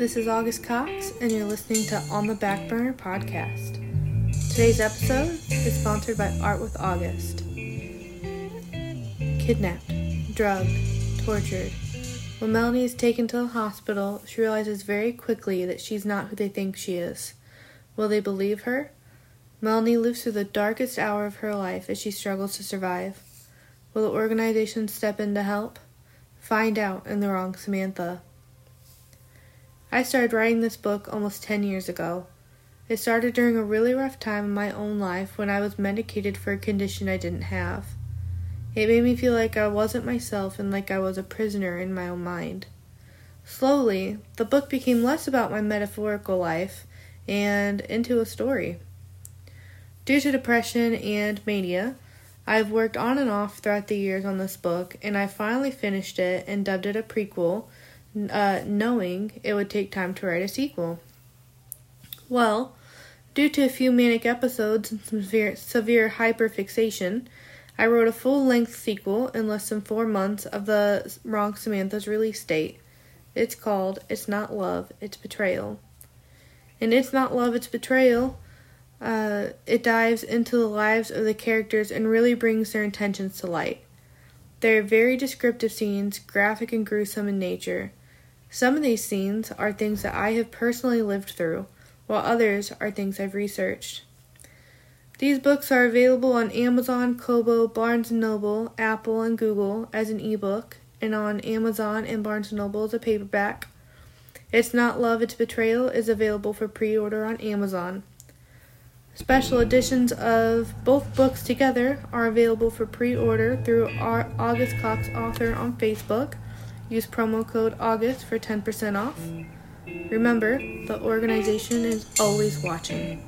This is August Cox, and you're listening to On the Back Burner podcast. Today's episode is sponsored by Art with August. Kidnapped, drugged, tortured. When Melanie is taken to the hospital, she realizes very quickly that she's not who they think she is. Will they believe her? Melanie lives through the darkest hour of her life as she struggles to survive. Will the organization step in to help? Find out in The Wrong Samantha. I started writing this book almost 10 years ago. It started during a really rough time in my own life when I was medicated for a condition I didn't have. It made me feel like I wasn't myself and like I was a prisoner in my own mind. Slowly, the book became less about my metaphorical life and into a story. Due to depression and mania, I've worked on and off throughout the years on this book, and I finally finished it and dubbed it a prequel uh, knowing it would take time to write a sequel. Well, due to a few manic episodes and some severe, severe hyperfixation, I wrote a full length sequel in less than four months of the Wrong Samantha's release date. It's called It's Not Love, It's Betrayal. And It's Not Love, It's Betrayal, uh, it dives into the lives of the characters and really brings their intentions to light. They are very descriptive scenes, graphic and gruesome in nature. Some of these scenes are things that I have personally lived through, while others are things I've researched. These books are available on Amazon, Kobo, Barnes & Noble, Apple, and Google as an ebook, and on Amazon and Barnes & Noble as a paperback. It's Not Love, It's Betrayal is available for pre-order on Amazon. Special editions of both books together are available for pre-order through our August Cox author on Facebook Use promo code AUGUST for 10% off. Remember, the organization is always watching.